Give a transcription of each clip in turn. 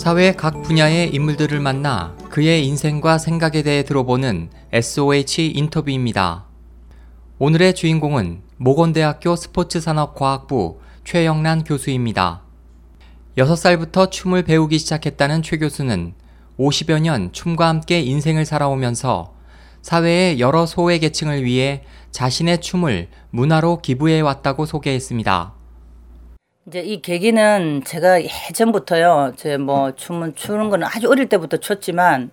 사회 각 분야의 인물들을 만나 그의 인생과 생각에 대해 들어보는 SOH 인터뷰입니다. 오늘의 주인공은 모건대학교 스포츠산업과학부 최영란 교수입니다. 6살부터 춤을 배우기 시작했다는 최 교수는 50여 년 춤과 함께 인생을 살아오면서 사회의 여러 소외 계층을 위해 자신의 춤을 문화로 기부해 왔다고 소개했습니다. 이제 이 계기는 제가 예전부터요. 제 뭐 춤은 추는 거는 아주 어릴 때부터 췄지만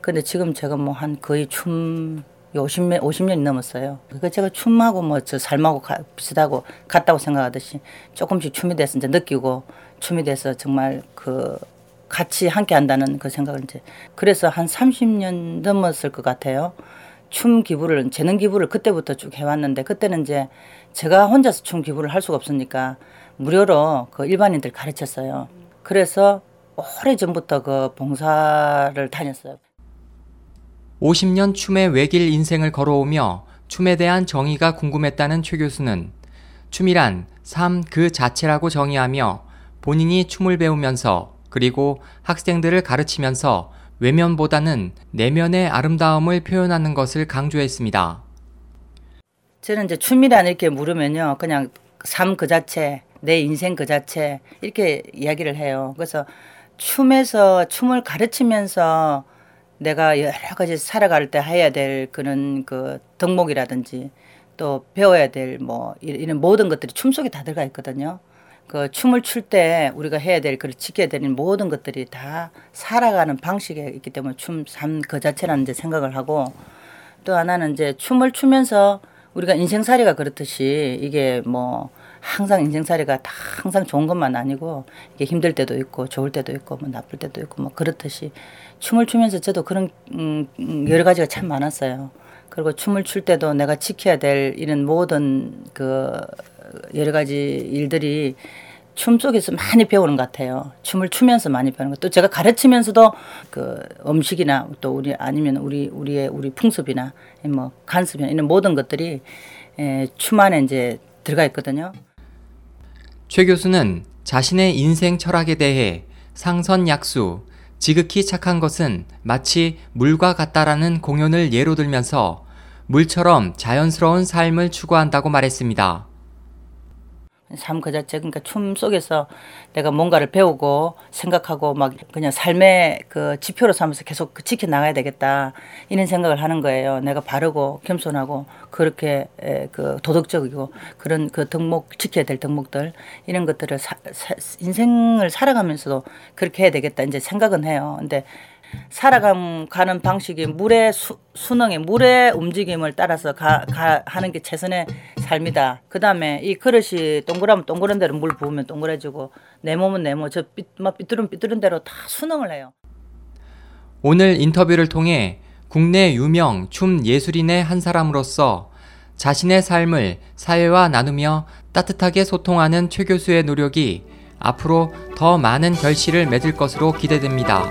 근데 지금 제가 뭐 한 거의 춤 50년 50년이 넘었어요. 그 제가 춤하고 뭐 저 삶하고 가, 비슷하고 같다고 생각하듯이 조금씩 춤이 돼서 이제 느끼고 춤이 돼서 정말 그 같이 함께 한다는 그 생각을 이제 그래서 한 30년 넘었을 것 같아요. 춤 기부를 재능 기부를 그때부터 쭉 해왔는데 그때는 이제 제가 혼자서 춤 기부를 할 수가 없으니까 무료로 그 일반인들 가르쳤어요. 그래서 오래 전부터 그 봉사를 다녔어요. 50년 춤의 외길 인생을 걸어오며 춤에 대한 정의가 궁금했다는 최 교수는 춤이란 삶 그 자체라고 정의하며 본인이 춤을 배우면서 그리고 학생들을 가르치면서 외면보다는 내면의 아름다움을 표현하는 것을 강조했습니다. 저는 이제 춤이란 이렇게 물으면요. 그냥 삶 그 자체, 내 인생 그 자체 이렇게 이야기를 해요. 그래서 춤에서 춤을 가르치면서 내가 여러 가지 살아갈 때 해야 될 그런 그 덕목이라든지 또 배워야 될 뭐 이런 모든 것들이 춤 속에 다 들어가 있거든요. 그 춤을 출 때 우리가 해야 될, 그 지켜야 되는 모든 것들이 다 살아가는 방식에 있기 때문에 춤 삶 그 자체라는 이제 생각을 하고 또 하나는 이제 춤을 추면서 우리가 인생살이가 그렇듯이 이게 뭐 항상 인생살이가 다 항상 좋은 것만 아니고 이게 힘들 때도 있고 좋을 때도 있고 뭐 나쁠 때도 있고 뭐 그렇듯이 춤을 추면서 저도 그런 음, 음 여러 가지가 참 많았어요. 그리고 춤을 출 때도 내가 지켜야 될 이런 모든 그 여러 가지 일들이 춤 속에서 많이 배우는 것 같아요. 춤을 추면서 많이 배우는 것. 또 제가 가르치면서도 그 음식이나 또 우리 아니면 우리 우리의 우리 풍습이나 뭐 간습이나 이런 모든 것들이 에, 춤 안에 이제 들어가 있거든요. 최 교수는 자신의 인생 철학에 대해 상선약수, 지극히 착한 것은 마치 물과 같다라는 공연을 예로 들면서 물처럼 자연스러운 삶을 추구한다고 말했습니다. 삶 그 자체 그러니까 춤 속에서 내가 뭔가를 배우고 생각하고 막 그냥 삶의 그 지표로 삼아서 계속 그 지켜 나가야 되겠다 이런 생각을 하는 거예요. 내가 바르고 겸손하고 그렇게 그 도덕적이고 그런 그 덕목 지켜야 될 덕목들 이런 것들을 사, 사, 인생을 살아가면서도 그렇게 해야 되겠다 이제 생각은 해요. 근데 살아가는 방식이 물의 수, 수능의 물의 움직임을 따라서 가, 가 하는 게 최선의 삶이다. 그 다음에 이 그릇이 동그라면 동그란 대로 물 부으면 동그래지고 내 몸은 내 몸, 저 삐, 막 삐뚤은 삐뚤은 대로 다 수능을 해요. 오늘 인터뷰를 통해 국내 유명 춤 예술인의 한 사람으로서 자신의 삶을 사회와 나누며 따뜻하게 소통하는 최 교수의 노력이 앞으로 더 많은 결실을 맺을 것으로 기대됩니다.